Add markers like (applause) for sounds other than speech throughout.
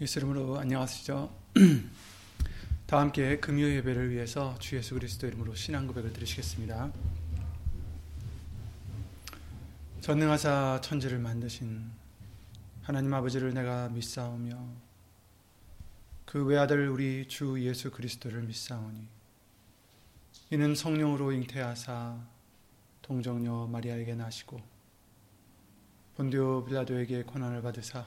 예수 이름으로 안녕하시죠. 다 함께 금요 예배를 위해서 주 예수 그리스도 이름으로 신앙 고백을 드리시겠습니다. 전능하사 천지를 만드신 하나님 아버지를 내가 믿사오며 그 외아들 우리 주 예수 그리스도를 믿사오니 이는 성령으로 잉태하사 동정녀 마리아에게 나시고 본디오 빌라도에게 고난을 받으사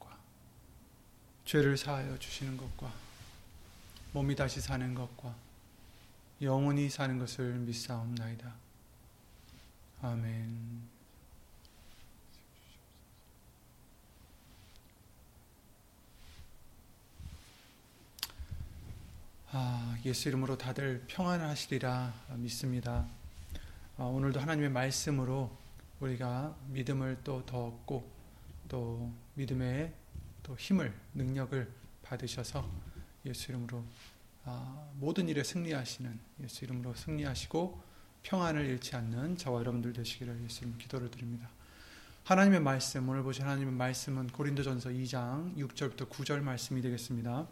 죄를 사하여 주시는 것과 몸이 다시 사는 것과 영원히 사는 것을 믿사옵나이다. 아멘. 아, 예수 이름으로 다들 평안하시리라 믿습니다. 아, 오늘도 하나님의 말씀으로 우리가 믿음을 또 더 얻고 또 믿음의 또 힘을 능력을 받으셔서 예수 이름으로 아, 모든 일에 승리하시는 예수 이름으로 승리하시고 평안을 잃지 않는 저와 여러분들 되시기를 예수 이름 기도를 드립니다. 하나님의 말씀 오늘 보신 하나님의 말씀은 고린도전서 2장 6절부터 9절 말씀이 되겠습니다.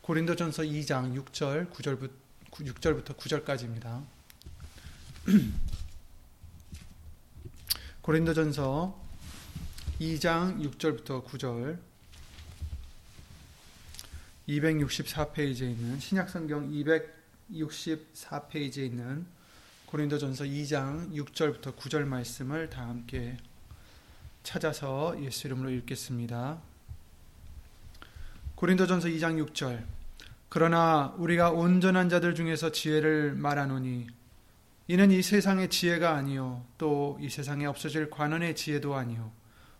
고린도전서 2장 6절 9절부터 6절부터 9절까지입니다. 고린도전서 2장 6절부터 9절 264페이지에 있는 신약성경 264페이지에 있는 고린도전서 2장 6절부터 9절 말씀을 다 함께 찾아서 예수 이름으로 읽겠습니다. 고린도전서 2장 6절 그러나 우리가 온전한 자들 중에서 지혜를 말하노니 이는 이 세상의 지혜가 아니요 또 이 세상에 없어질 관원의 지혜도 아니요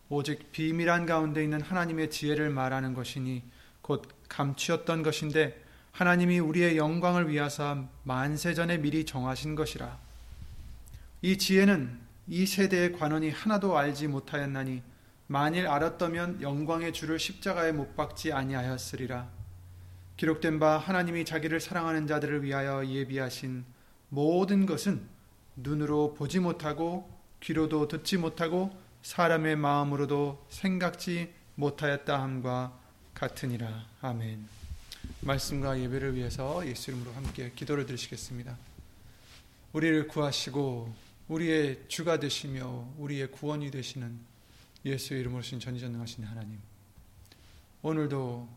오직 비밀한 가운데 있는 하나님의 지혜를 말하는 것이니 곧 감추었던 것인데 하나님이 우리의 영광을 위하사 만세전에 미리 정하신 것이라. 이 지혜는 이 세대의 관원이 하나도 알지 못하였나니 만일 알았다면 영광의 주를 십자가에 못 박지 아니하였으리라. 기록된 바 하나님이 자기를 사랑하는 자들을 위하여 예비하신 모든 것은 눈으로 보지 못하고 귀로도 듣지 못하고 사람의 마음으로도 생각지 못하였다 함과 같으니라. 아멘. 말씀과 예배를 위해서 예수 이름으로 함께 기도를 드리시겠습니다. 우리를 구하시고 우리의 주가 되시며 우리의 구원이 되시는 예수 이름으로 신 전지전능하신 하나님. 오늘도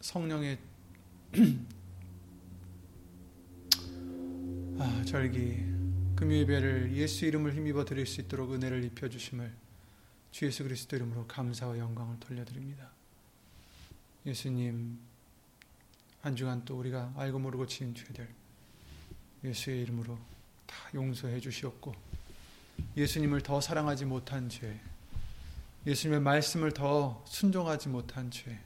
성령의 (clears throat) 아, 절기 금요예배를 예수 이름을 힘입어 드릴 수 있도록 은혜를 입혀 주심을 주 예수 그리스도 이름으로 감사와 영광을 돌려드립니다. 예수님 한 주간 또 우리가 알고 모르고 지은 죄들 예수의 이름으로 다 용서해 주시옵고 예수님을 더 사랑하지 못한 죄 예수님의 말씀을 더 순종하지 못한 죄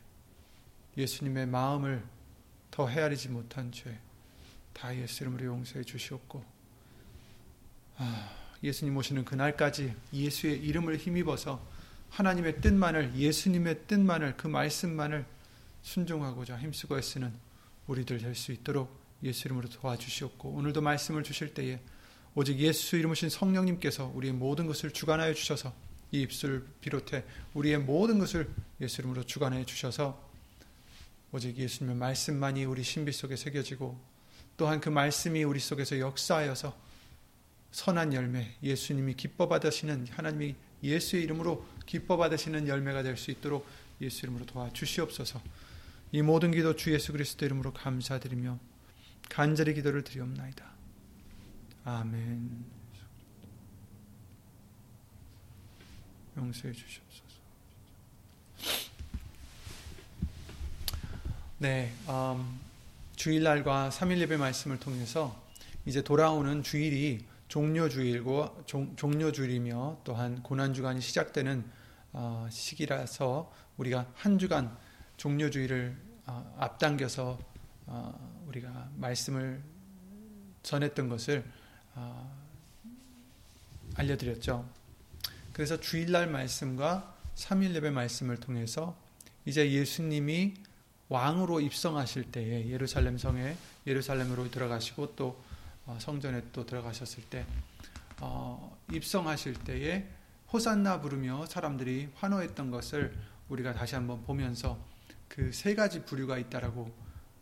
예수님의 마음을 더 헤아리지 못한 죄 다 예수 이름으로 용서해 주시옵고 아, 예수님 오시는 그날까지 예수의 이름을 힘입어서 하나님의 뜻만을 예수님의 뜻만을 그 말씀만을 순종하고자 힘쓰고 애쓰는 우리들 될 수 있도록 예수 이름으로 도와주시옵고 오늘도 말씀을 주실 때에 오직 예수 이름으신 성령님께서 우리의 모든 것을 주관하여 주셔서 이 입술을 비롯해 우리의 모든 것을 예수 이름으로 주관하여 주셔서 오직 예수님의 말씀만이 우리 신비 속에 새겨지고 또한 그 말씀이 우리 속에서 역사하여서 선한 열매, 예수님이 기뻐 받으시는 하나님이 예수의 이름으로 기뻐 받으시는 열매가 될 수 있도록 예수 이름으로 도와주시옵소서. 이 모든 기도 주 예수 그리스도 이름으로 감사드리며 간절히 기도를 드리옵나이다. 아멘. 용서해 주시옵소서. 네, 음, 주일날과 3일 예배 말씀을 통해서 이제 돌아오는 주일이 종료 주일고 종, 종료 주일이며 또한 고난 주간이 시작되는 어, 시기라서 우리가 한 주간 종료주의를 어, 앞당겨서 어, 우리가 말씀을 전했던 것을 어, 알려드렸죠. 그래서 주일날 말씀과 3일 예배 말씀을 통해서 이제 예수님이 왕으로 입성하실 때에 예루살렘 성에 예루살렘으로 들어가시고 또 어, 성전에 또 들어가셨을 때 어, 입성하실 때에 호산나 부르며 사람들이 환호했던 것을 우리가 다시 한번 보면서 그 세 가지 부류가 있다라고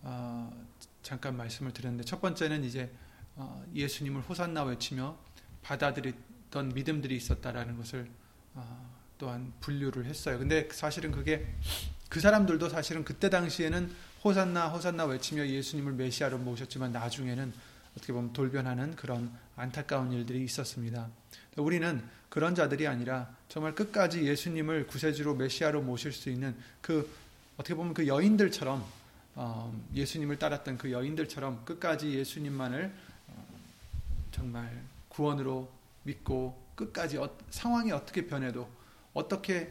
어, 잠깐 말씀을 드렸는데 첫 번째는 이제 어, 예수님을 호산나 외치며 받아들였던 믿음들이 있었다라는 것을 어, 또한 분류를 했어요. 근데 사실은 그게 그 사람들도 사실은 그때 당시에는 호산나 호산나 외치며 예수님을 메시아로 모셨지만 나중에는 어떻게 보면 돌변하는 그런 안타까운 일들이 있었습니다. 우리는 그런 자들이 아니라 정말 끝까지 예수님을 구세주로 메시아로 모실 수 있는 그 어떻게 보면 그 여인들처럼 어, 예수님을 따랐던 그 여인들처럼 끝까지 예수님만을 어, 정말 구원으로 믿고 끝까지 어, 상황이 어떻게 변해도 어떻게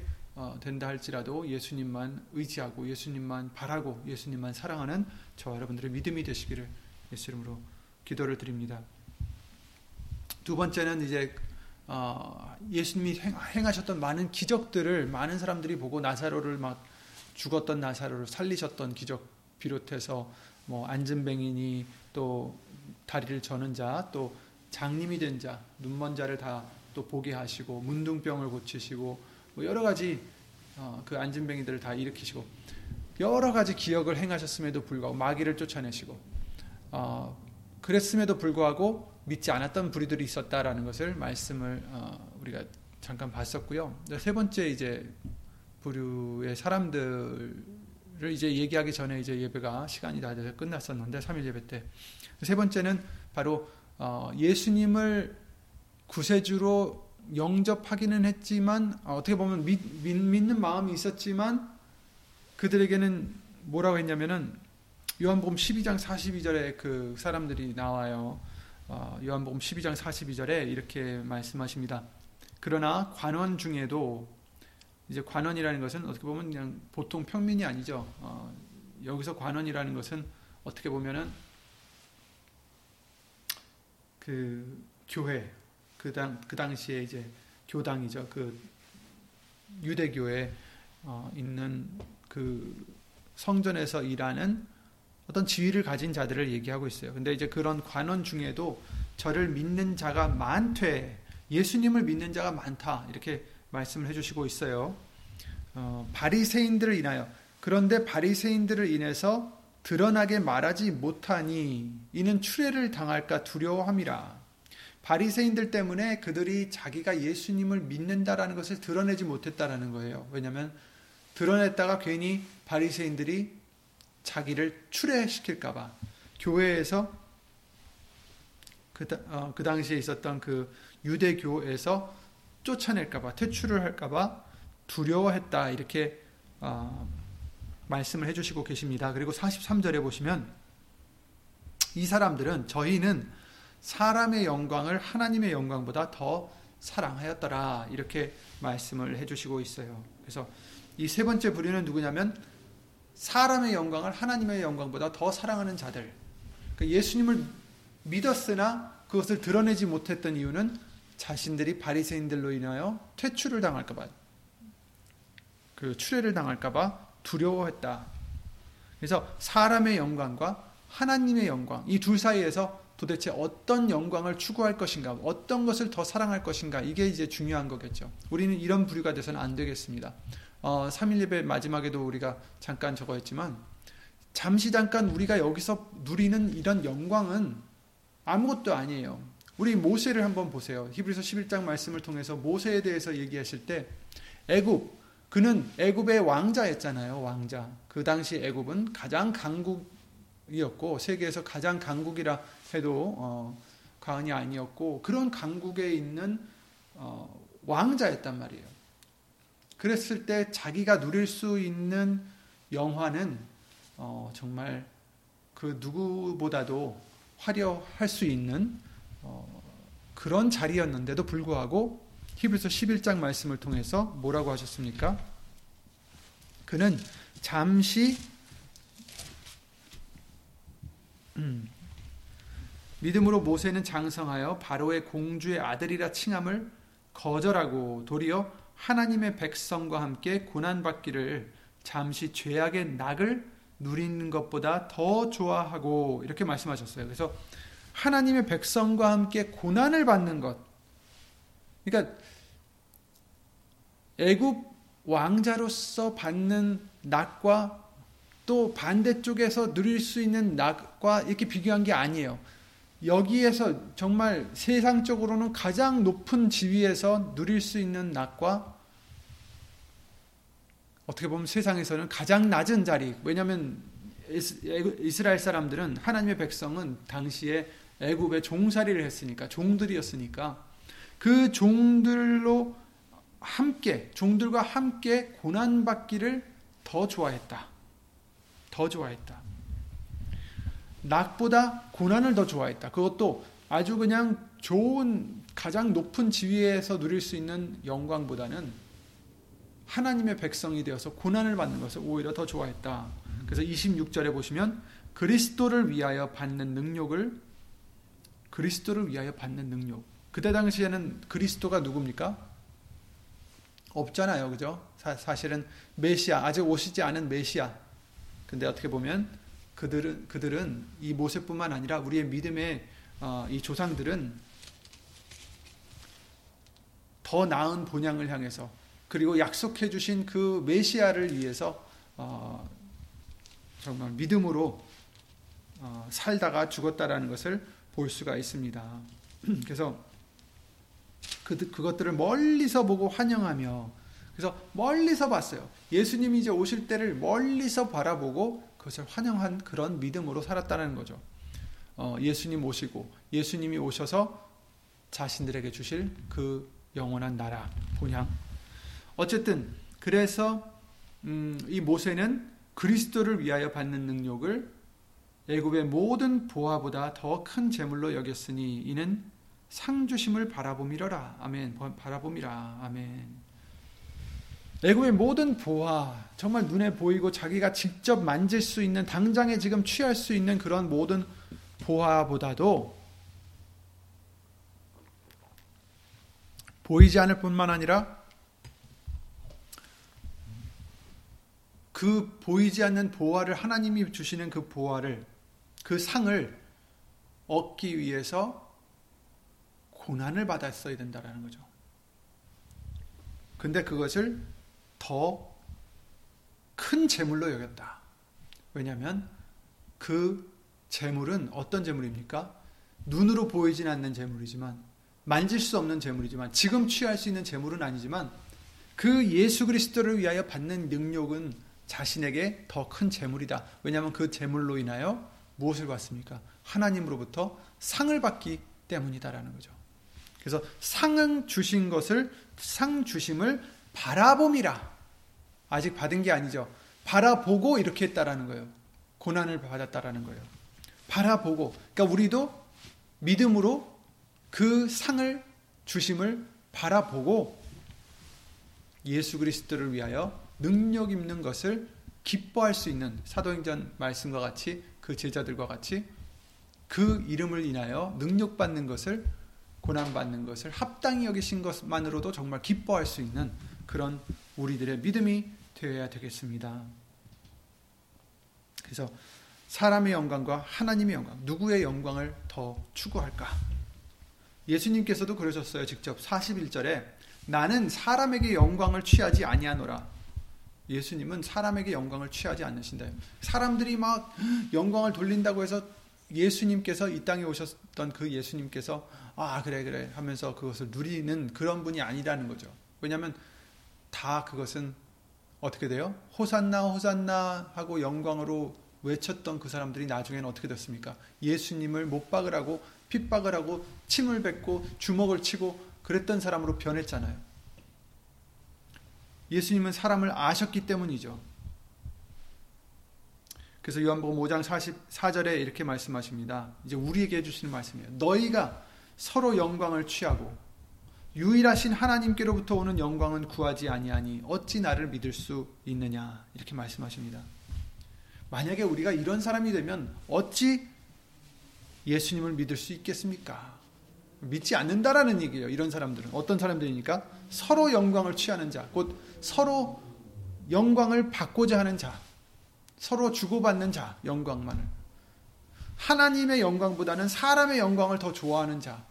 된다 할지라도 예수님만 의지하고 예수님만 바라고 예수님만 사랑하는 저와 여러분들의 믿음이 되시기를 예수 이름으로 기도를 드립니다. 두 번째는 이제 어, 예수님이 행, 하셨던 많은 기적들을 많은 사람들이 보고 나사로를 막 죽었던 나사로를 살리셨던 기적 비롯해서 뭐 안진뱅이니 또 다리를 저는 자, 또 장님이 된 자, 눈먼 자를 다 또 보게 하시고 문둥병을 고치시고 뭐 여러 가지 어, 그 안진뱅이들을 다 일으키시고 여러 가지 기억을 행하셨음에도 불구하고 마귀를 쫓아내시고 어, 그랬음에도 불구하고 믿지 않았던 부리들이 있었다라는 것을 말씀을 어, 우리가 잠깐 봤었고요. 세 번째 이제 부류의 사람들을 이제 얘기하기 전에 이제 예배가 시간이 다 돼서 끝났었는데 3일 예배 때 세 번째는 바로 어, 예수님을 구세주로 영접하기는 했지만 어, 어떻게 보면 믿, 믿는 마음이 있었지만 그들에게는 뭐라고 했냐면은 요한복음 12장 42절에 그 사람들이 나와요. 어, 요한복음 12장 42절에 이렇게 말씀하십니다. 그러나 관원 중에도 이제 관원이라는 것은 어떻게 보면 그냥 보통 평민이 아니죠. 어, 여기서 관원이라는 것은 어떻게 보면은 그 교회 그, 당, 그 당시에 이제 교당이죠. 그 유대교에 어, 있는 그 성전에서 일하는 어떤 지위를 가진 자들을 얘기하고 있어요. 근데 이제 그런 관원 중에도 저를 믿는 자가 많되 예수님을 믿는 자가 많다 이렇게 말씀을 해주시고 있어요. 어, 바리새인들을 인하여 그런데 바리새인들을 인해서 드러나게 말하지 못하니 이는 추례를 당할까 두려워함이라. 바리새인들 때문에 그들이 자기가 예수님을 믿는다라는 것을 드러내지 못했다라는 거예요. 왜냐하면 드러냈다가 괜히 바리새인들이 자기를 추례시킬까봐 교회에서 그, 어, 그 당시에 있었던 그 유대교에서 쫓아낼까봐 퇴출을 할까봐 두려워했다 이렇게 어, 말씀을 해주시고 계십니다. 그리고 43절에 보시면 이 사람들은 저희는 사람의 영광을 하나님의 영광보다 더 사랑하였더라 이렇게 말씀을 해주시고 있어요. 그래서 이 세 번째 부류는 누구냐면 사람의 영광을 하나님의 영광보다 더 사랑하는 자들. 그러니까 예수님을 믿었으나 그것을 드러내지 못했던 이유는 자신들이 바리새인들로 인하여 퇴출을 당할까 봐, 그 추례를 당할까 봐 두려워했다. 그래서 사람의 영광과 하나님의 영광 이 둘 사이에서 도대체 어떤 영광을 추구할 것인가, 어떤 것을 더 사랑할 것인가 이게 이제 중요한 거겠죠. 우리는 이런 부류가 돼서는 안 되겠습니다. 어, 3일 예배 마지막에도 우리가 잠깐 저거 했지만 잠시 잠깐 우리가 여기서 누리는 이런 영광은 아무것도 아니에요. 우리 모세를 한번 보세요. 히브리서 11장 말씀을 통해서 모세에 대해서 얘기하실 때 애굽 그는 애굽의 왕자였잖아요. 왕자. 그 당시 애굽은 가장 강국이었고 세계에서 가장 강국이라 해도 어, 과언이 아니었고 그런 강국에 있는 어, 왕자였단 말이에요. 그랬을 때 자기가 누릴 수 있는 영화는 어, 정말 그 누구보다도 화려할 수 있는 어, 그런 자리였는데도 불구하고 히브리서 11장 말씀을 통해서 뭐라고 하셨습니까? 그는 잠시 음, 믿음으로 모세는 장성하여 바로의 공주의 아들이라 칭함을 거절하고 도리어 하나님의 백성과 함께 고난받기를 잠시 죄악의 낙을 누리는 것보다 더 좋아하고 이렇게 말씀하셨어요. 그래서 하나님의 백성과 함께 고난을 받는 것. 그러니까 애굽 왕자로서 받는 낙과 또 반대쪽에서 누릴 수 있는 낙과 이렇게 비교한 게 아니에요. 여기에서 정말 세상적으로는 가장 높은 지위에서 누릴 수 있는 낙과 어떻게 보면 세상에서는 가장 낮은 자리. 왜냐하면 이스라엘 사람들은 하나님의 백성은 당시에 애굽에 종살이를 했으니까 종들이었으니까 그 종들로 함께 종들과 함께 고난 받기를 더 좋아했다. 더 좋아했다. 낙보다 고난을 더 좋아했다. 그것도 아주 그냥 좋은 가장 높은 지위에서 누릴 수 있는 영광보다는 하나님의 백성이 되어서 고난을 받는 것을 오히려 더 좋아했다. 그래서 26절에 보시면 그리스도를 위하여 받는 능력을 그리스도를 위하여 받는 능력. 그때 당시에는 그리스도가 누굽니까? 없잖아요. 그죠? 사, 실은 메시아, 아직 오시지 않은 메시아. 근데 어떻게 보면 그들은, 그들은 이 모세뿐만 아니라 우리의 믿음의 어, 이 조상들은 더 나은 본향을 향해서 그리고 약속해 주신 그 메시아를 위해서 어, 정말 믿음으로 어, 살다가 죽었다라는 것을 볼 수가 있습니다. (clears throat) 그래서 그, 그것들을 멀리서 보고 환영하며 그래서 멀리서 봤어요. 예수님이 이제 오실 때를 멀리서 바라보고 그것을 환영한 그런 믿음으로 살았다는 거죠. 어, 예수님 오시고 예수님이 오셔서 자신들에게 주실 그 영원한 나라 본향. 어쨌든 그래서 음, 이 모세는 그리스도를 위하여 받는 능력을 애굽의 모든 보화보다 더 큰 재물로 여겼으니 이는 상 주심을 바라봄이러라. 아멘. 바라봄이라. 아멘. 애굽의 모든 보화, 정말 눈에 보이고 자기가 직접 만질 수 있는 당장에 지금 취할 수 있는 그런 모든 보화보다도 보이지 않을 뿐만 아니라 그 보이지 않는 보화를 하나님이 주시는 그 보화를 그 상을 얻기 위해서 고난을 받았어야 된다라는 거죠. 근데 그것을 더 큰 재물로 여겼다. 왜냐하면 그 재물은 어떤 재물입니까? 눈으로 보이진 않는 재물이지만 만질 수 없는 재물이지만 지금 취할 수 있는 재물은 아니지만 그 예수 그리스도를 위하여 받는 능력은 자신에게 더 큰 재물이다. 왜냐하면 그 재물로 인하여 무엇을 받습니까? 하나님으로부터 상을 받기 때문이다라는 거죠. 그래서 상은 주신 것을 상 주심을 바라봄이라. 아직 받은 게 아니죠. 바라보고 이렇게 했다라는 거예요. 고난을 받았다라는 거예요. 바라보고. 그러니까 우리도 믿음으로 그 상을 주심을 바라보고 예수 그리스도를 위하여 능력 있는 것을 기뻐할 수 있는 사도행전 말씀과 같이 그 제자들과 같이 그 이름을 인하여 능력받는 것을 고난받는 것을 합당히 여기신 것만으로도 정말 기뻐할 수 있는 그런 우리들의 믿음이 되어야 되겠습니다. 그래서 사람의 영광과 하나님의 영광, 누구의 영광을 더 추구할까? 예수님께서도 그러셨어요. 직접 41절에 나는 사람에게 영광을 취하지 아니하노라. 예수님은 사람에게 영광을 취하지 않으신다. 사람들이 막 영광을 돌린다고 해서 예수님께서 이 땅에 오셨던 그 예수님께서 아 그래 그래 하면서 그것을 누리는 그런 분이 아니라는 거죠. 왜냐하면 다 그것은 어떻게 돼요? 호산나 호산나 하고 영광으로 외쳤던 그 사람들이 나중에는 어떻게 됐습니까? 예수님을 못 박으라고 핍박을 하고 침을 뱉고 주먹을 치고 그랬던 사람으로 변했잖아요. 예수님은 사람을 아셨기 때문이죠. 그래서 요한복음 5장 44절에 이렇게 말씀하십니다. 이제 우리에게 해주시는 말씀이에요. 너희가 서로 영광을 취하고 유일하신 하나님께로부터 오는 영광은 구하지 아니하니 어찌 나를 믿을 수 있느냐 이렇게 말씀하십니다. 만약에 우리가 이런 사람이 되면 어찌 예수님을 믿을 수 있겠습니까? 믿지 않는다라는 얘기예요. 이런 사람들은 어떤 사람들이니까 서로 영광을 취하는 자, 곧 서로 영광을 받고자 하는 자, 서로 주고받는 자, 영광만을 하나님의 영광보다는 사람의 영광을 더 좋아하는 자,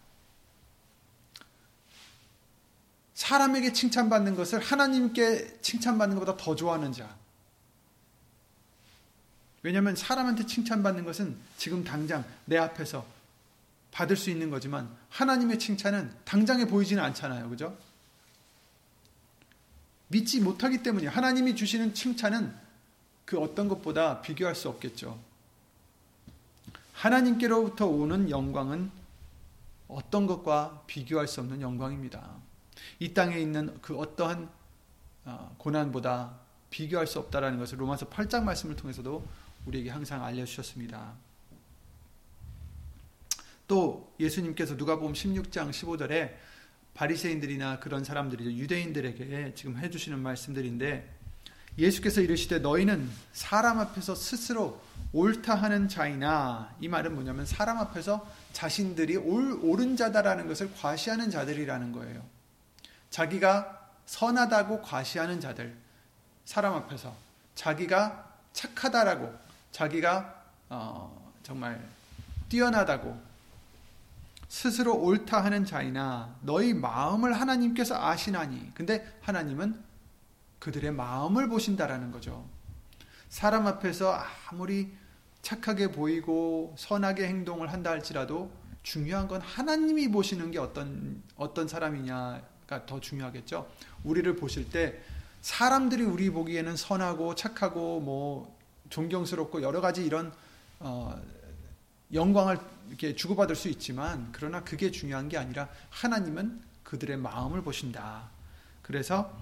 사람에게 칭찬받는 것을 하나님께 칭찬받는 것보다 더 좋아하는 자. 왜냐하면 사람한테 칭찬받는 것은 지금 당장 내 앞에서 받을 수 있는 거지만 하나님의 칭찬은 당장에 보이지는 않잖아요. 그죠? 믿지 못하기 때문에 하나님이 주시는 칭찬은 그 어떤 것보다 비교할 수 없겠죠. 하나님께로부터 오는 영광은 어떤 것과 비교할 수 없는 영광입니다. 이 땅에 있는 그 어떠한 어, 고난보다 비교할 수 없다라는 것을 로마서 8장 말씀을 통해서도 우리에게 항상 알려주셨습니다. 또 예수님께서 누가복음 16장 15절에 바리새인들이나 그런 사람들이 유대인들에게 지금 해 주시는 말씀들인데 예수께서 이르시되 너희는 사람 앞에서 스스로 옳다 하는 자이나 이 말은 뭐냐면 사람 앞에서 자신들이 옳, 옳은 자다라는 것을 과시하는 자들이라는 거예요. 자기가 선하다고 과시하는 자들, 사람 앞에서 자기가 착하다라고, 자기가 어, 정말 뛰어나다고 스스로 옳다 하는 자이나 너희 마음을 하나님께서 아시나니. 근데 하나님은 그들의 마음을 보신다라는 거죠. 사람 앞에서 아무리 착하게 보이고 선하게 행동을 한다 할지라도 중요한 건 하나님이 보시는 게 어떤 어떤 사람이냐 가 더 중요하겠죠. 우리를 보실 때 사람들이 우리 보기에는 선하고 착하고 뭐 존경스럽고 여러 가지 이런 어, 영광을 이렇게 주고받을 수 있지만 그러나 그게 중요한 게 아니라 하나님은 그들의 마음을 보신다. 그래서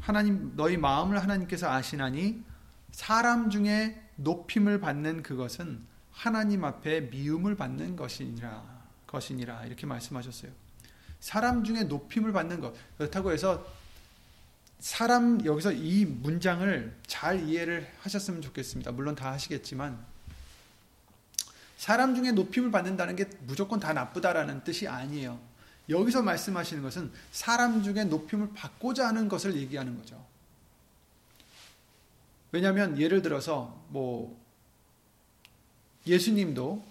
하나님 너희 마음을 하나님께서 아시나니 사람 중에 높임을 받는 그것은 하나님 앞에 미움을 받는 것이니라 것이니라 이렇게 말씀하셨어요. 사람 중에 높임을 받는 것. 그렇다고 해서 사람 여기서 이 문장을 잘 이해를 하셨으면 좋겠습니다. 물론 다 하시겠지만 사람 중에 높임을 받는다는 게 무조건 다 나쁘다라는 뜻이 아니에요. 여기서 말씀하시는 것은 사람 중에 높임을 받고자 하는 것을 얘기하는 거죠. 왜냐하면 예를 들어서 뭐 예수님도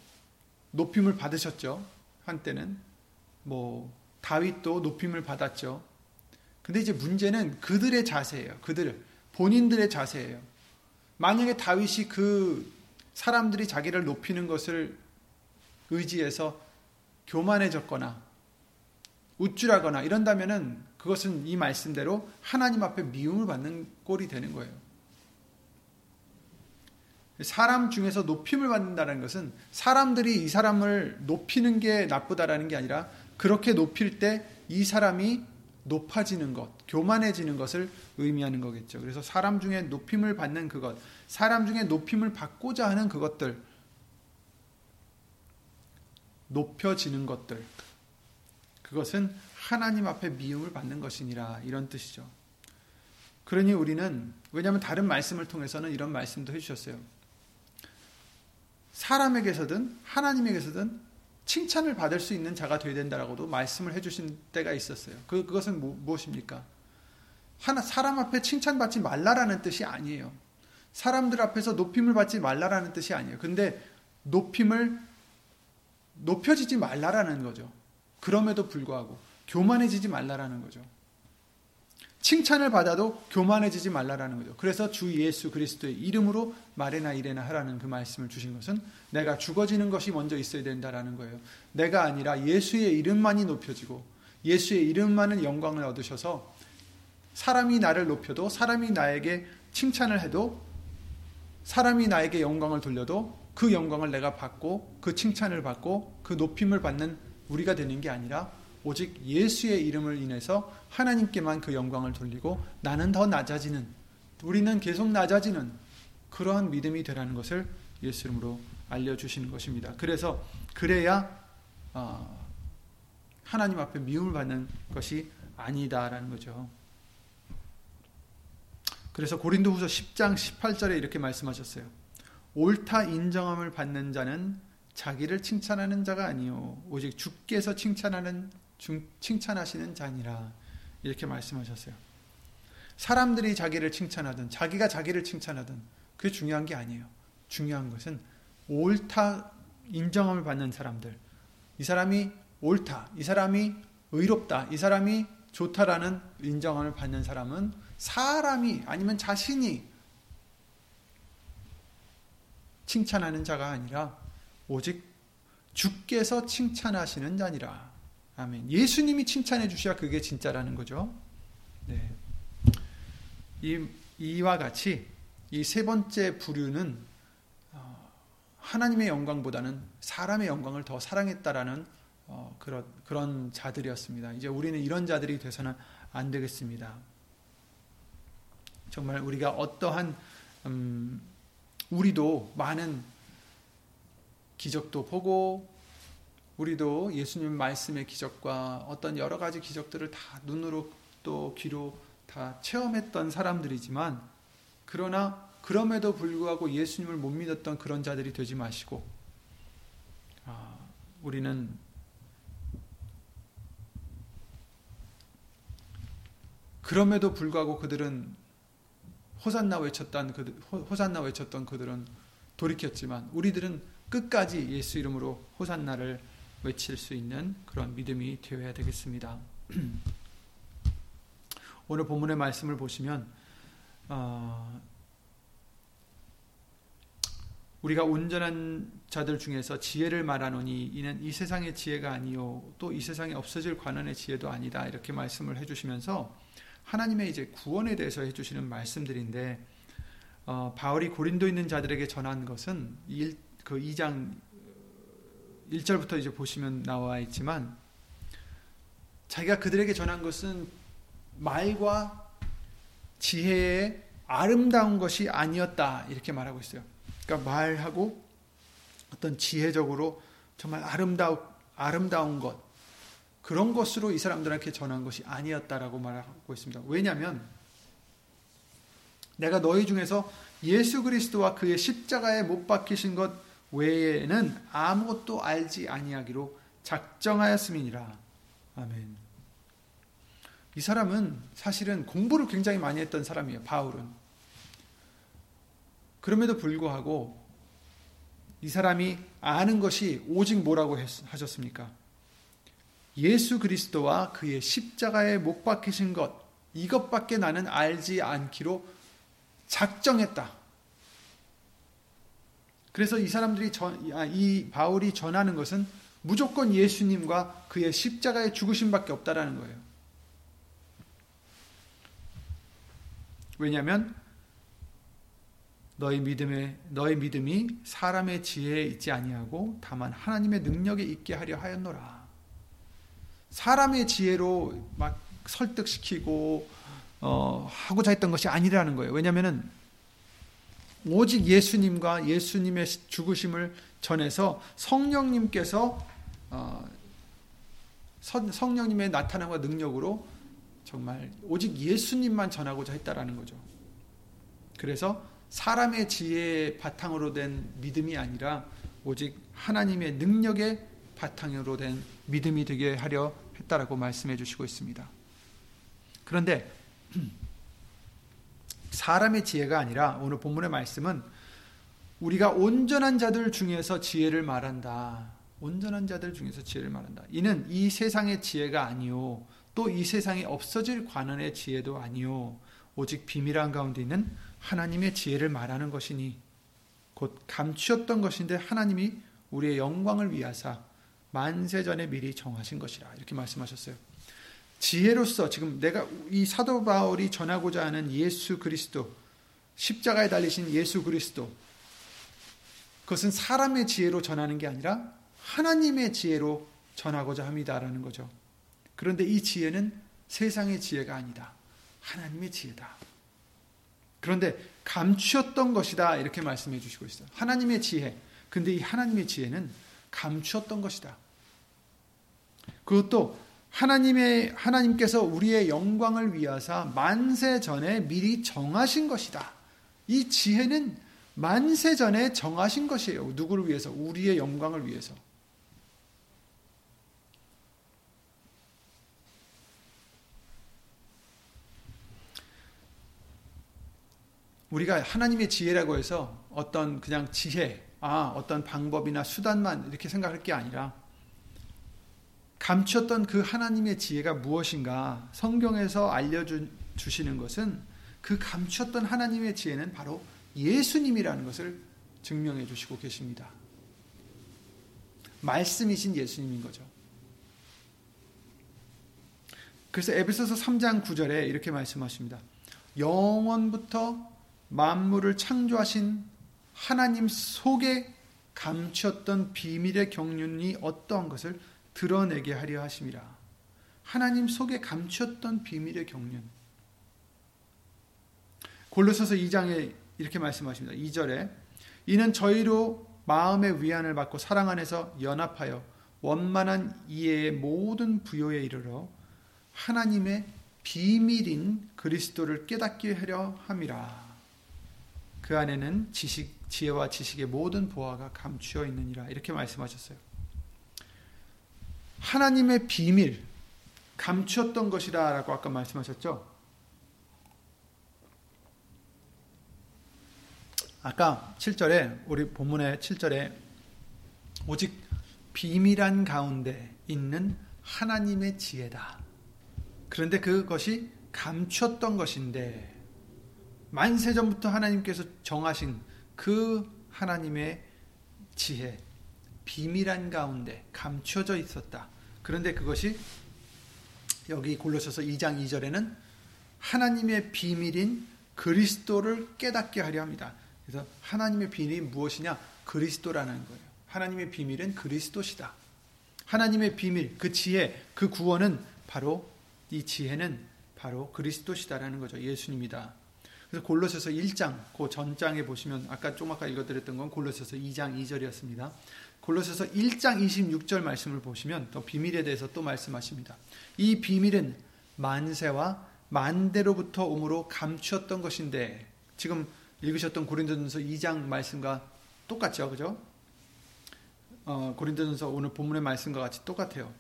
높임을 받으셨죠. 한때는 뭐 다윗도 높임을 받았죠. 근데 이제 문제는 그들의 자세예요. 그들 본인들의 자세예요. 만약에 다윗이 그 사람들이 자기를 높이는 것을 의지해서 교만해졌거나 우쭐하거나 이런다면은 그것은 이 말씀대로 하나님 앞에 미움을 받는 꼴이 되는 거예요. 사람 중에서 높임을 받는다는 것은 사람들이 이 사람을 높이는 게 나쁘다라는 게 아니라 그렇게 높일 때 이 사람이 높아지는 것, 교만해지는 것을 의미하는 거겠죠. 그래서 사람 중에 높임을 받는 그것, 사람 중에 높임을 받고자 하는 그것들, 높여지는 것들, 그것은 하나님 앞에 미움을 받는 것이니라 이런 뜻이죠. 그러니 우리는 왜냐하면 다른 말씀을 통해서는 이런 말씀도 해주셨어요. 사람에게서든 하나님에게서든 칭찬을 받을 수 있는 자가 되어야 된다라고도 말씀을 해주신 때가 있었어요. 그, 그것은 뭐, 무엇입니까? 하나, 사람 앞에 칭찬받지 말라라는 뜻이 아니에요. 사람들 앞에서 높임을 받지 말라라는 뜻이 아니에요. 근데 높임을 높여지지 말라라는 거죠. 그럼에도 불구하고 교만해지지 말라라는 거죠. 칭찬을 받아도 교만해지지 말라라는 거죠. 그래서 주 예수 그리스도의 이름으로 말해나 이래나 하라는 그 말씀을 주신 것은 내가 죽어지는 것이 먼저 있어야 된다라는 거예요. 내가 아니라 예수의 이름만이 높여지고 예수의 이름만은 영광을 얻으셔서 사람이 나를 높여도 사람이 나에게 칭찬을 해도 사람이 나에게 영광을 돌려도 그 영광을 내가 받고 그 칭찬을 받고 그 높임을 받는 우리가 되는 게 아니라 오직 예수의 이름을 인해서 하나님께만 그 영광을 돌리고 나는 더 낮아지는 우리는 계속 낮아지는 그러한 믿음이 되라는 것을 예수 이름으로 알려주시는 것입니다. 그래서 그래야 어, 하나님 앞에 미움을 받는 것이 아니다라는 거죠. 그래서 고린도후서 10장 18절에 이렇게 말씀하셨어요. 옳다 인정함을 받는 자는 자기를 칭찬하는 자가 아니요 오직 주께서 칭찬하는 칭찬하시는 자니라 이렇게 말씀하셨어요. 사람들이 자기를 칭찬하든 자기가 자기를 칭찬하든 그게 중요한 게 아니에요. 중요한 것은 옳다 인정함을 받는 사람들. 이 사람이 옳다. 이 사람이 의롭다. 이 사람이 좋다라는 인정함을 받는 사람은 사람이 아니면 자신이 칭찬하는 자가 아니라 오직 주께서 칭찬하시는 자니라. 아멘. 예수님이 칭찬해 주셔야 그게 진짜라는 거죠. 네. 이, 이와 같이 이 세 번째 부류는 어, 하나님의 영광보다는 사람의 영광을 더 사랑했다라는 어, 그런 그런 자들이었습니다. 이제 우리는 이런 자들이 돼서는 안 되겠습니다. 정말 우리가 어떠한 음, 우리도 많은 기적도 보고 우리도 예수님 말씀의 기적과 어떤 여러 가지 기적들을 다 눈으로 또 귀로 다 체험했던 사람들이지만 그러나 그럼에도 불구하고 예수님을 못 믿었던 그런 자들이 되지 마시고 아, 우리는 그럼에도 불구하고 그들은 호산나 외쳤던 그들 호산나 외쳤던 그들은 돌이켰지만 우리들은 끝까지 예수 이름으로 호산나를 외칠 수 있는 그런 믿음이 되어야 되겠습니다. (clears throat) 오늘 본문의 말씀을 보시면 어, 우리가 온전한 자들 중에서 지혜를 말하노니 이는 이 세상의 지혜가 아니요 또 이 세상에 없어질 관원의 지혜도 아니다 이렇게 말씀을 해주시면서 하나님의 이제 구원에 대해서 해주시는 말씀들인데 어, 바울이 고린도 있는 자들에게 전한 것은 1, 그 2장 1절부터 이제 보시면 나와 있지만 자기가 그들에게 전한 것은 말과 지혜의 아름다운 것이 아니었다 이렇게 말하고 있어요. 그러니까 말하고 어떤 지혜적으로 정말 아름다운 아름다운 것 그런 것으로 이 사람들에게 전한 것이 아니었다라고 말하고 있습니다. 왜냐하면 내가 너희 중에서 예수 그리스도와 그의 십자가에 못 박히신 것 외에는 아무것도 알지 아니하기로 작정하였음이니라. 아멘. 이 사람은 사실은 공부를 굉장히 많이 했던 사람이에요. 바울은. 그럼에도 불구하고 이 사람이 아는 것이 오직 뭐라고 하셨습니까? 예수 그리스도와 그의 십자가에 못 박히신 것, 이것밖에 나는 알지 않기로 작정했다. 그래서 이 사람들이 전, 아, 이 바울이 전하는 것은 무조건 예수님과 그의 십자가의 죽으심밖에 없다라는 거예요. 왜냐하면 너희 믿음에 너희 믿음이 사람의 지혜에 있지 아니하고 다만 하나님의 능력에 있게 하려 하였노라. 사람의 지혜로 막 설득시키고 어, 하고자 했던 것이 아니라는 거예요. 왜냐하면은 오직 예수님과 예수님의 죽으심을 전해서 성령님께서 어, 성령님의 나타남과 능력으로 정말 오직 예수님만 전하고자 했다라는 거죠. 그래서 사람의 지혜의 바탕으로 된 믿음이 아니라 오직 하나님의 능력의 바탕으로 된 믿음이 되게 하려 했다라고 말씀해 주시고 있습니다. 그런데 사람의 지혜가 아니라 오늘 본문의 말씀은 우리가 온전한 자들 중에서 지혜를 말한다. 온전한 자들 중에서 지혜를 말한다. 이는 이 세상의 지혜가 아니요. 또 이 세상에 없어질 관원의 지혜도 아니요. 오직 비밀한 가운데 있는 하나님의 지혜를 말하는 것이니 곧 감추었던 것인데 하나님이 우리의 영광을 위하사 만세전에 미리 정하신 것이라 이렇게 말씀하셨어요. 지혜로서 지금 내가 이 사도 바울이 전하고자 하는 예수 그리스도 십자가에 달리신 예수 그리스도 그것은 사람의 지혜로 전하는 게 아니라 하나님의 지혜로 전하고자 합니다라는 거죠. 그런데 이 지혜는 세상의 지혜가 아니다. 하나님의 지혜다. 그런데 감추었던 것이다 이렇게 말씀해 주시고 있어요. 하나님의 지혜. 근데 이 하나님의 지혜는 감추었던 것이다. 그것도 하나님의 하나님께서 우리의 영광을 위하사 만세 전에 미리 정하신 것이다. 이 지혜는 만세 전에 정하신 것이에요. 누구를 위해서? 우리의 영광을 위해서. 우리가 하나님의 지혜라고 해서 어떤 그냥 지혜, 아, 어떤 방법이나 수단만 이렇게 생각할 게 아니라 감추었던 그 하나님의 지혜가 무엇인가 성경에서 알려주시는 것은 그 감추었던 하나님의 지혜는 바로 예수님이라는 것을 증명해 주시고 계십니다. 말씀이신 예수님인 거죠. 그래서 에베소서 3장 9절에 이렇게 말씀하십니다. 영원부터 만물을 창조하신 하나님 속에 감추었던 비밀의 경륜이 어떠한 것을 드러내게 하려 하심이라. 하나님 속에 감추었던 비밀의 경륜. 골로새서 2장에 이렇게 말씀하십니다. 2절에 이는 저희로 마음의 위안을 받고 사랑 안에서 연합하여 원만한 이해의 모든 부요에 이르러 하나님의 비밀인 그리스도를 깨닫게 하려 함이라. 그 안에는 지식, 지혜와 지식의 모든 보화가 감추어 있느니라. 이렇게 말씀하셨어요. 하나님의 비밀, 감추었던 것이다 라고 아까 말씀하셨죠? 아까 7절에, 우리 본문의 7절에 오직 비밀한 가운데 있는 하나님의 지혜다. 그런데 그것이 감추었던 것인데, 만세 전부터 하나님께서 정하신 그 하나님의 지혜, 비밀한 가운데 감춰져 있었다. 그런데 그것이 여기 골로새서 2장 2절에는 하나님의 비밀인 그리스도를 깨닫게 하려 합니다. 그래서 하나님의 비밀이 무엇이냐? 그리스도라는 거예요. 하나님의 비밀은 그리스도시다. 하나님의 비밀, 그 지혜, 그 구원은 바로 이 지혜는 바로 그리스도시다라는 거죠. 예수님이다. 그래서 골로새서 1장 그 전장에 보시면 아까 좀 아까 읽어드렸던 건 골로새서 2장 2절이었습니다. 골로새서 1장 26절 말씀을 보시면 또 비밀에 대해서 또 말씀하십니다. 이 비밀은 만세와 만대로부터 오므로 감추었던 것인데 지금 읽으셨던 고린도전서 2장 말씀과 똑같죠, 그죠? 어, 고린도전서 오늘 본문의 말씀과 같이 똑같아요.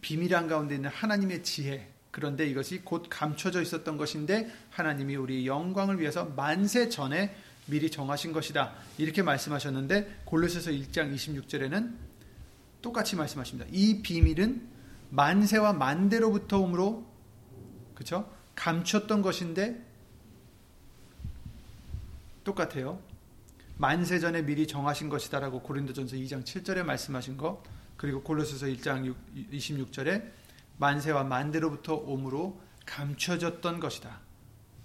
비밀 한 가운데 있는 하나님의 지혜, 그런데 이것이 곧 감춰져 있었던 것인데 하나님이 우리 영광을 위해서 만세 전에 미리 정하신 것이다. 이렇게 말씀하셨는데 골로새서 1장 26절에는 똑같이 말씀하십니다. 이 비밀은 만세와 만대로부터 오므로 그렇죠? 감췄던 것인데 똑같아요. 만세 전에 미리 정하신 것이다라고 고린도전서 2장 7절에 말씀하신 것 그리고 골로새서 1장 26절에 만세와 만대로부터 오므로 감춰졌던 것이다.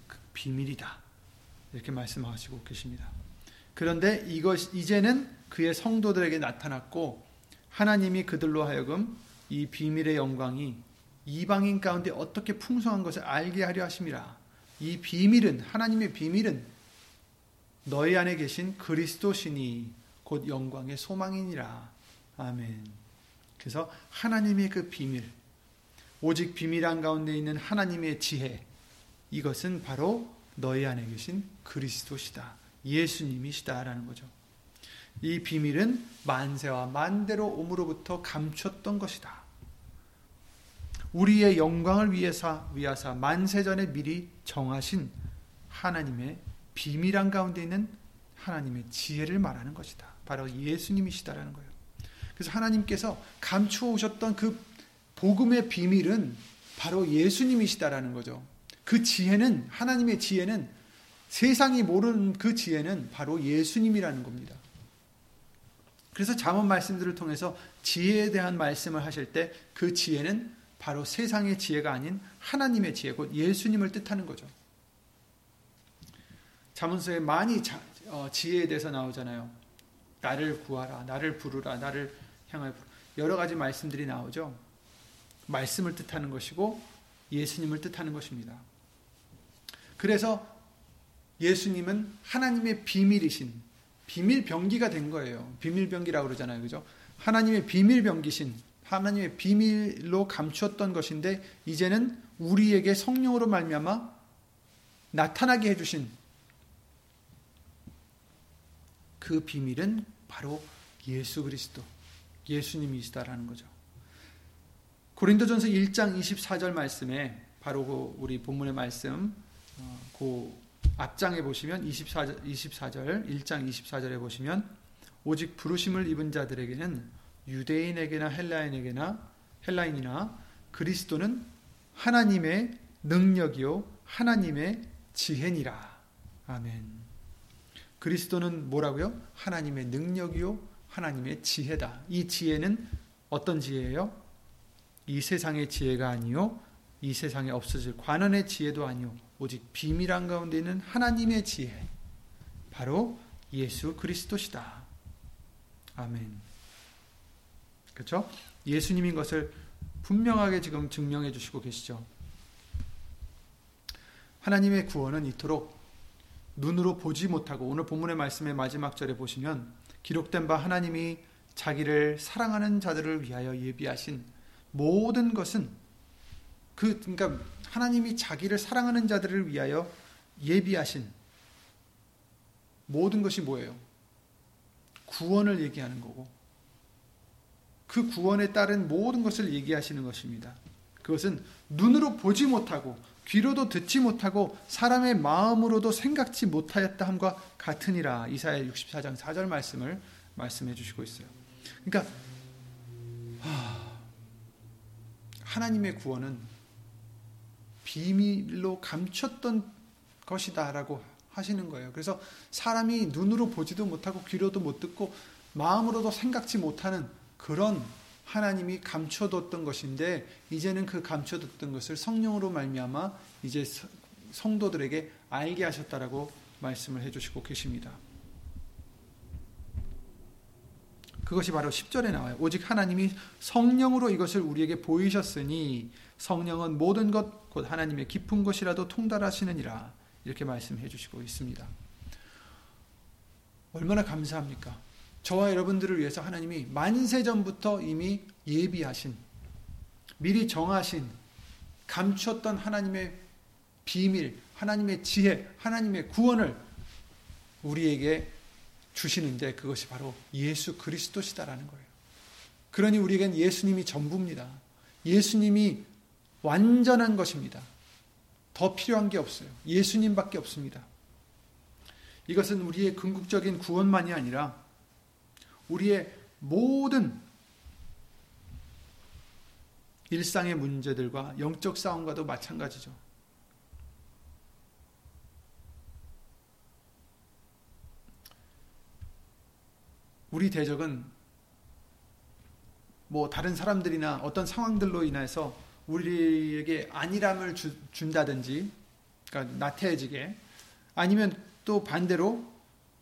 그 비밀이다. 이렇게 말씀하시고 계십니다. 그런데 이것 이제는 그의 성도들에게 나타났고 하나님이 그들로 하여금 이 비밀의 영광이 이방인 가운데 어떻게 풍성한 것을 알게 하려 하심이라. 이 비밀은 하나님의 비밀은 너희 안에 계신 그리스도시니 곧 영광의 소망이니라. 아멘. 그래서 하나님의 그 비밀 오직 비밀한 가운데 있는 하나님의 지혜 이것은 바로 너희 안에 계신 그리스도시다. 예수님이시다라는 거죠. 이 비밀은 만세와 만대로 오므로부터 감췄던 것이다. 우리의 영광을 위해서 위하사 만세 전에 미리 정하신 하나님의 비밀한 가운데 있는 하나님의 지혜를 말하는 것이다. 바로 예수님이시다라는 거예요. 그래서 하나님께서 감추어 오셨던 그 복음의 비밀은 바로 예수님이시다라는 거죠. 그 지혜는 하나님의 지혜는 세상이 모르는 그 지혜는 바로 예수님이라는 겁니다. 그래서 잠언 말씀들을 통해서 지혜에 대한 말씀을 하실 때 그 지혜는 바로 세상의 지혜가 아닌 하나님의 지혜, 곧 예수님을 뜻하는 거죠. 잠언서에 많이 자, 어, 지혜에 대해서 나오잖아요. 나를 구하라, 나를 부르라, 나를 향하여 부르라. 여러 가지 말씀들이 나오죠. 말씀을 뜻하는 것이고 예수님을 뜻하는 것입니다. 그래서 예수님은 하나님의 비밀이신 비밀 병기가 된 거예요. 비밀 병기라고 그러잖아요. 그죠? 하나님의 비밀 병기신 하나님의 비밀로 감추었던 것인데 이제는 우리에게 성령으로 말미암아 나타나게 해 주신 그 비밀은 바로 예수 그리스도, 예수님이시다라는 거죠. 고린도전서 1장 24절 말씀에 바로 그 우리 본문의 말씀 어, 그 앞장에 보시면 24절, 24절 1장 24절에 보시면 오직 부르심을 입은 자들에게는 유대인에게나 헬라인에게나 헬라인이나 그리스도는 하나님의 능력이요 하나님의 지혜니라. 아멘. 그리스도는 뭐라고요? 하나님의 능력이요 하나님의 지혜다. 이 지혜는 어떤 지혜예요? 이 세상의 지혜가 아니요 이 세상에 없어질 관원의 지혜도 아니요 오직 비밀한 가운데 있는 하나님의 지혜 바로 예수 그리스도시다. 아멘. 그렇죠? 예수님인 것을 분명하게 지금 증명해 주시고 계시죠. 하나님의 구원은 이토록 눈으로 보지 못하고 오늘 본문의 말씀의 마지막 절에 보시면 기록된 바 하나님이 자기를 사랑하는 자들을 위하여 예비하신 모든 것은 그 그러니까 하나님이 자기를 사랑하는 자들을 위하여 예비하신 모든 것이 뭐예요? 구원을 얘기하는 거고 그 구원에 따른 모든 것을 얘기하시는 것입니다. 그것은 눈으로 보지 못하고 귀로도 듣지 못하고 사람의 마음으로도 생각지 못하였다 함과 같으니라. 이사야 64장 4절 말씀을 말씀해 주시고 있어요. 그러니까 하나님의 구원은 비밀로 감췄던 것이다라고 하시는 거예요. 그래서 사람이 눈으로 보지도 못하고 귀로도 못 듣고 마음으로도 생각지 못하는 그런 하나님이 감춰뒀던 것인데 이제는 그 감춰뒀던 것을 성령으로 말미암아 이제 성도들에게 알게 하셨다라고 말씀을 해주시고 계십니다. 그것이 바로 10절에 나와요. 오직 하나님이 성령으로 이것을 우리에게 보이셨으니 성령은 모든 것, 곧 하나님의 깊은 것이라도 통달하시느니라. 이렇게 말씀해 주시고 있습니다. 얼마나 감사합니까? 저와 여러분들을 위해서 하나님이 만세전부터 이미 예비하신, 미리 정하신, 감췄던 하나님의 비밀, 하나님의 지혜, 하나님의 구원을 우리에게 주시는데 그것이 바로 예수 그리스도시다라는 거예요. 그러니 우리에겐 예수님이 전부입니다. 예수님이 완전한 것입니다. 더 필요한 게 없어요. 예수님밖에 없습니다. 이것은 우리의 궁극적인 구원만이 아니라 우리의 모든 일상의 문제들과 영적 싸움과도 마찬가지죠. 우리 대적은 뭐 다른 사람들이나 어떤 상황들로 인해서 우리에게 안일함을 주, 준다든지 그러니까 나태해지게 아니면 또 반대로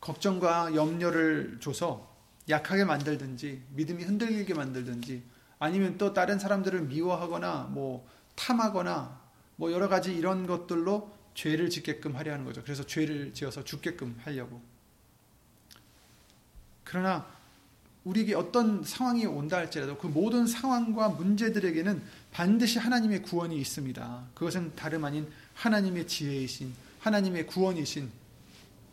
걱정과 염려를 줘서 약하게 만들든지 믿음이 흔들리게 만들든지 아니면 또 다른 사람들을 미워하거나 뭐 탐하거나 뭐 여러 가지 이런 것들로 죄를 짓게끔 하려 하는 거죠. 그래서 죄를 지어서 죽게끔 하려고. 그러나 우리에게 어떤 상황이 온다 할지라도 그 모든 상황과 문제들에게는 반드시 하나님의 구원이 있습니다. 그것은 다름 아닌 하나님의 지혜이신 하나님의 구원이신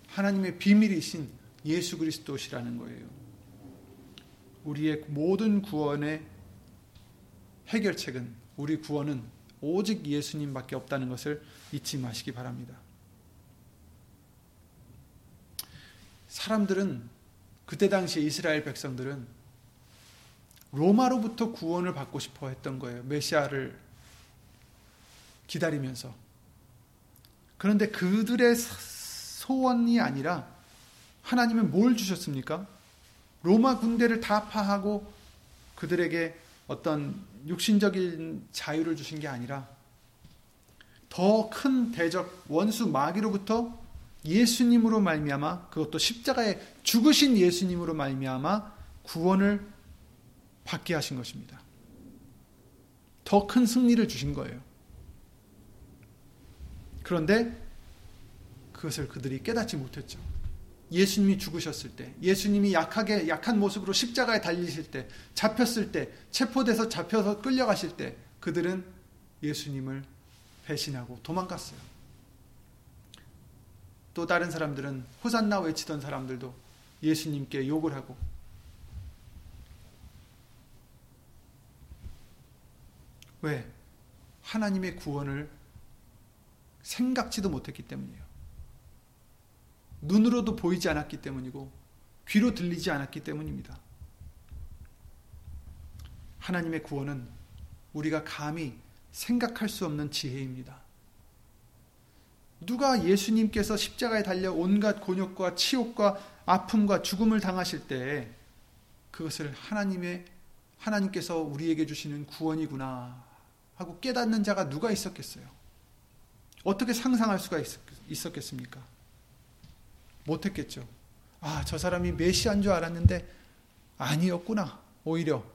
하나님의 비밀이신 예수 그리스도시라는 거예요. 우리의 모든 구원의 해결책은 우리 구원은 오직 예수님밖에 없다는 것을 잊지 마시기 바랍니다. 사람들은 그때 당시 이스라엘 백성들은 로마로부터 구원을 받고 싶어 했던 거예요. 메시아를 기다리면서. 그런데 그들의 소원이 아니라 하나님은 뭘 주셨습니까? 로마 군대를 다 파하고 그들에게 어떤 육신적인 자유를 주신 게 아니라 더 큰 대적 원수 마귀로부터 예수님으로 말미암아 그것도 십자가에 죽으신 예수님으로 말미암아 구원을 받게 하신 것입니다. 더 큰 승리를 주신 거예요. 그런데 그것을 그들이 깨닫지 못했죠. 예수님이 죽으셨을 때, 예수님이 약하게 약한 모습으로 십자가에 달리실 때, 잡혔을 때, 체포돼서 잡혀서 끌려가실 때 그들은 예수님을 배신하고 도망갔어요. 또 다른 사람들은 호산나 외치던 사람들도 예수님께 욕을 하고 왜? 하나님의 구원을 생각지도 못했기 때문이에요. 눈으로도 보이지 않았기 때문이고 귀로 들리지 않았기 때문입니다. 하나님의 구원은 우리가 감히 생각할 수 없는 지혜입니다. 누가 예수님께서 십자가에 달려 온갖 곤욕과 치욕과 아픔과 죽음을 당하실 때 그것을 하나님의 하나님께서 우리에게 주시는 구원이구나 하고 깨닫는 자가 누가 있었겠어요? 어떻게 상상할 수가 있었겠습니까? 못했겠죠. 아, 저 사람이 메시아인 줄 알았는데 아니었구나. 오히려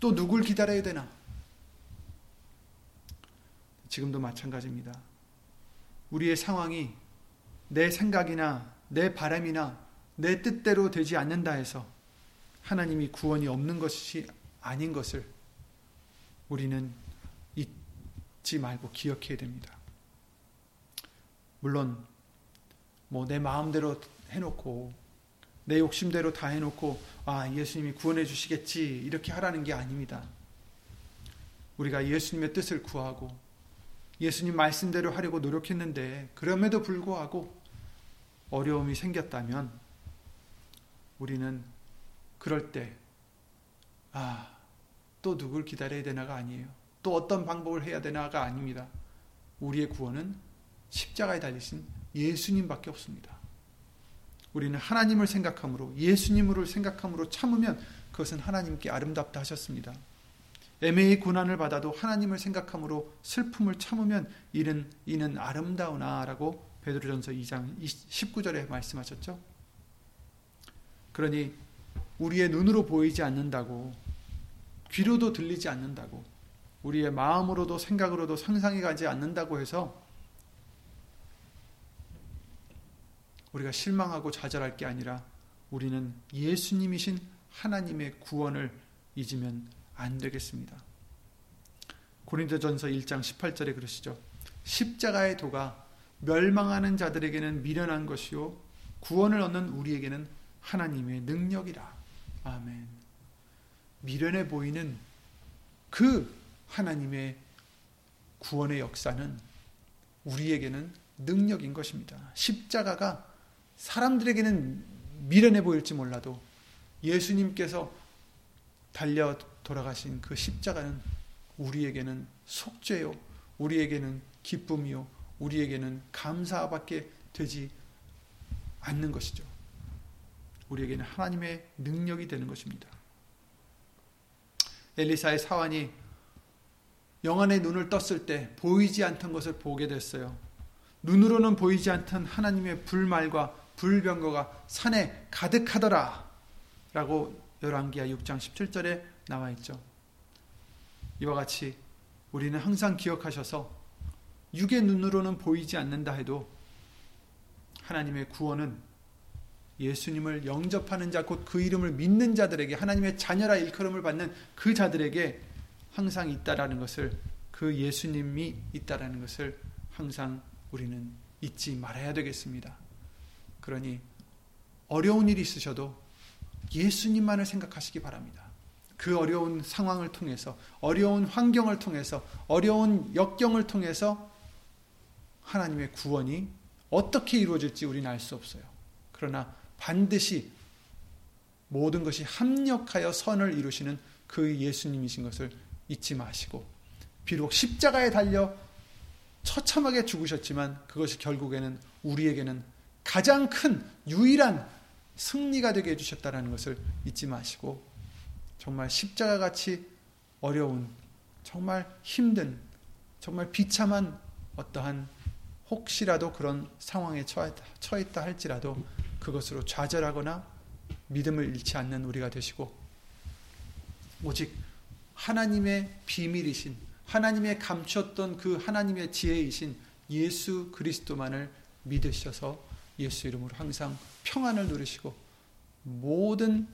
또 누굴 기다려야 되나? 지금도 마찬가지입니다. 우리의 상황이 내 생각이나 내 바람이나 내 뜻대로 되지 않는다 해서 하나님이 구원이 없는 것이 아닌 것을 우리는 잊지 말고 기억해야 됩니다. 물론 뭐 내 마음대로 해놓고 내 욕심대로 다 해놓고 아 예수님이 구원해 주시겠지 이렇게 하라는 게 아닙니다. 우리가 예수님의 뜻을 구하고 예수님 말씀대로 하려고 노력했는데 그럼에도 불구하고 어려움이 생겼다면 우리는 그럴 때 아, 또 누굴 기다려야 되나가 아니에요. 또 어떤 방법을 해야 되나가 아닙니다. 우리의 구원은 십자가에 달리신 예수님밖에 없습니다. 우리는 하나님을 생각함으로 예수님을 생각함으로 참으면 그것은 하나님께 아름답다 하셨습니다. 애매히 고난을 받아도 하나님을 생각함으로 슬픔을 참으면 이는 이는 아름다우나라고 베드로전서 2장 19절에 말씀하셨죠. 그러니 우리의 눈으로 보이지 않는다고 귀로도 들리지 않는다고 우리의 마음으로도 생각으로도 상상이 가지 않는다고 해서 우리가 실망하고 좌절할 게 아니라 우리는 예수님이신 하나님의 구원을 잊으면 안 되겠습니다. 고린도전서 1장 18절에 그러시죠. 십자가의 도가 멸망하는 자들에게는 미련한 것이요 구원을 얻는 우리에게는 하나님의 능력이라. 아멘. 미련해 보이는 그 하나님의 구원의 역사는 우리에게는 능력인 것입니다. 십자가가 사람들에게는 미련해 보일지 몰라도 예수님께서 달려 돌아가신 그 십자가는 우리에게는 속죄요, 우리에게는 기쁨이요, 우리에게는 감사밖에 되지 않는 것이죠. 우리에게는 하나님의 능력이 되는 것입니다. 엘리사의 사환이 영안의 눈을 떴을 때 보이지 않던 것을 보게 됐어요. 눈으로는 보이지 않던 하나님의 불말과 불병거가 산에 가득하더라. 라고 열왕기하 6장 17절에 나와 있죠. 이와 같이 우리는 항상 기억하셔서 육의 눈으로는 보이지 않는다 해도 하나님의 구원은 예수님을 영접하는 자, 곧 그 이름을 믿는 자들에게 하나님의 자녀라 일컬음을 받는 그 자들에게 항상 있다라는 것을 그 예수님이 있다라는 것을 항상 우리는 잊지 말아야 되겠습니다. 그러니 어려운 일이 있으셔도 예수님만을 생각하시기 바랍니다. 그 어려운 상황을 통해서, 어려운 환경을 통해서, 어려운 역경을 통해서 하나님의 구원이 어떻게 이루어질지 우리는 알 수 없어요. 그러나 반드시 모든 것이 합력하여 선을 이루시는 그 예수님이신 것을 잊지 마시고, 비록 십자가에 달려 처참하게 죽으셨지만 그것이 결국에는 우리에게는 가장 큰 유일한 승리가 되게 해주셨다는 것을 잊지 마시고 정말 십자가 같이 어려운 정말 힘든 정말 비참한 어떠한 혹시라도 그런 상황에 처했다 할지라도 그것으로 좌절하거나 믿음을 잃지 않는 우리가 되시고 오직 하나님의 비밀이신 하나님의 감추었던 그 하나님의 지혜이신 예수 그리스도만을 믿으셔서 예수 이름으로 항상 평안을 누리시고 모든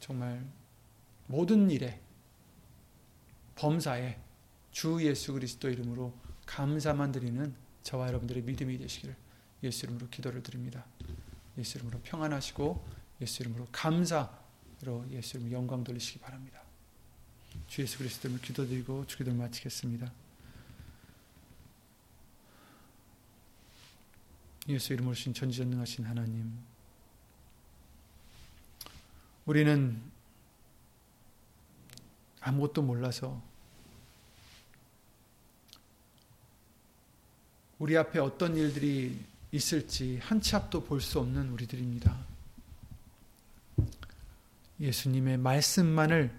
정말 모든 일에 범사에 주 예수 그리스도 이름으로 감사만 드리는 저와 여러분들의 믿음이 되시기를 예수 이름으로 기도를 드립니다. 예수 이름으로 평안하시고 예수 이름으로 감사로 예수 이름으로 영광 돌리시기 바랍니다. 주 예수 그리스도 이름으로 기도드리고 주기도를 마치겠습니다. 예수 이름으로 신 전지전능하신 하나님 우리는 아무것도 몰라서 우리 앞에 어떤 일들이 있을지 한치 앞도 볼 수 없는 우리들입니다. 예수님의 말씀만을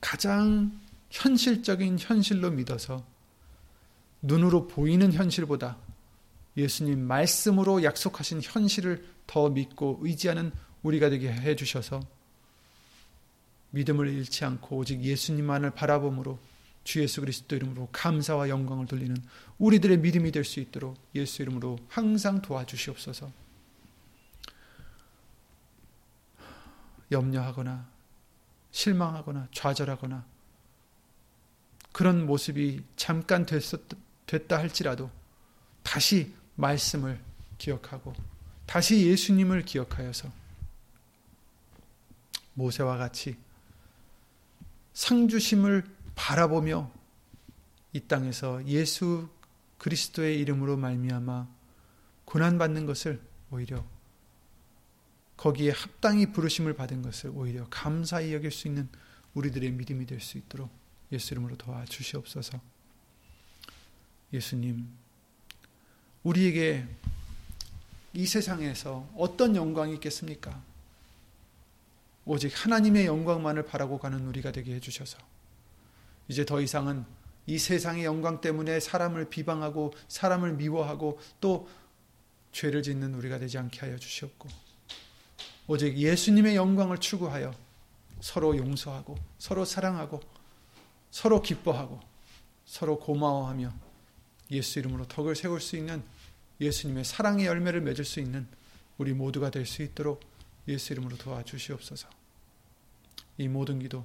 가장 현실적인 현실로 믿어서 눈으로 보이는 현실보다 예수님 말씀으로 약속하신 현실을 더 믿고 의지하는 우리가 되게 해 주셔서 믿음을 잃지 않고 오직 예수님만을 바라봄으로 주 예수 그리스도 이름으로 감사와 영광을 돌리는 우리들의 믿음이 될 수 있도록 예수 이름으로 항상 도와주시옵소서. 염려하거나 실망하거나 좌절하거나 그런 모습이 잠깐 됐었, 됐다 할지라도 다시 말씀을 기억하고 다시 예수님을 기억하여서 모세와 같이 상주심을 바라보며 이 땅에서 예수 그리스도의 이름으로 말미암아 고난 받는 것을 오히려 거기에 합당히 부르심을 받은 것을 오히려 감사히 여길 수 있는 우리들의 믿음이 될 수 있도록 예수 이름으로 도와주시옵소서. 예수님, 우리에게 이 세상에서 어떤 영광이 있겠습니까? 오직 하나님의 영광만을 바라고 가는 우리가 되게 해주셔서 이제 더 이상은 이 세상의 영광 때문에 사람을 비방하고 사람을 미워하고 또 죄를 짓는 우리가 되지 않게 하여 주시옵고 오직 예수님의 영광을 추구하여 서로 용서하고 서로 사랑하고 서로 기뻐하고 서로 고마워하며 예수 이름으로 덕을 세울 수 있는 예수님의 사랑의 열매를 맺을 수 있는 우리 모두가 될 수 있도록 예수 이름으로 도와주시옵소서. 이 모든 기도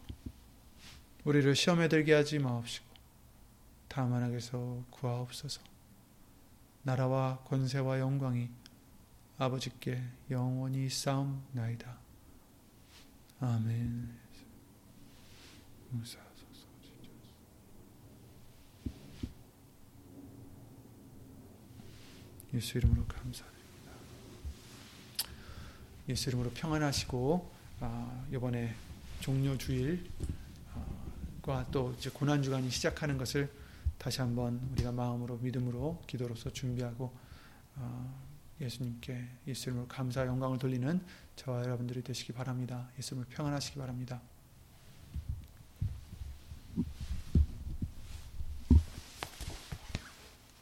우리를 시험에 들게 하지 마옵시고 다만 악에서 구하옵소서 나라와 권세와 영광이 아버지께 영원히 싸움나이다. 아멘. 예수 이름으로 감사드립니다. 예수 이름으로 평안하시고 아, 이번에 종료 주일 과또 이제 고난 주간이 시작하는 것을 다시 한번 우리가 마음으로 믿음으로 기도로서 준비하고 아, 예수님께 예수님을 감사 영광을 돌리는 저와 여러분들이 되시기 바랍니다. 예수님을 평안하시기 바랍니다.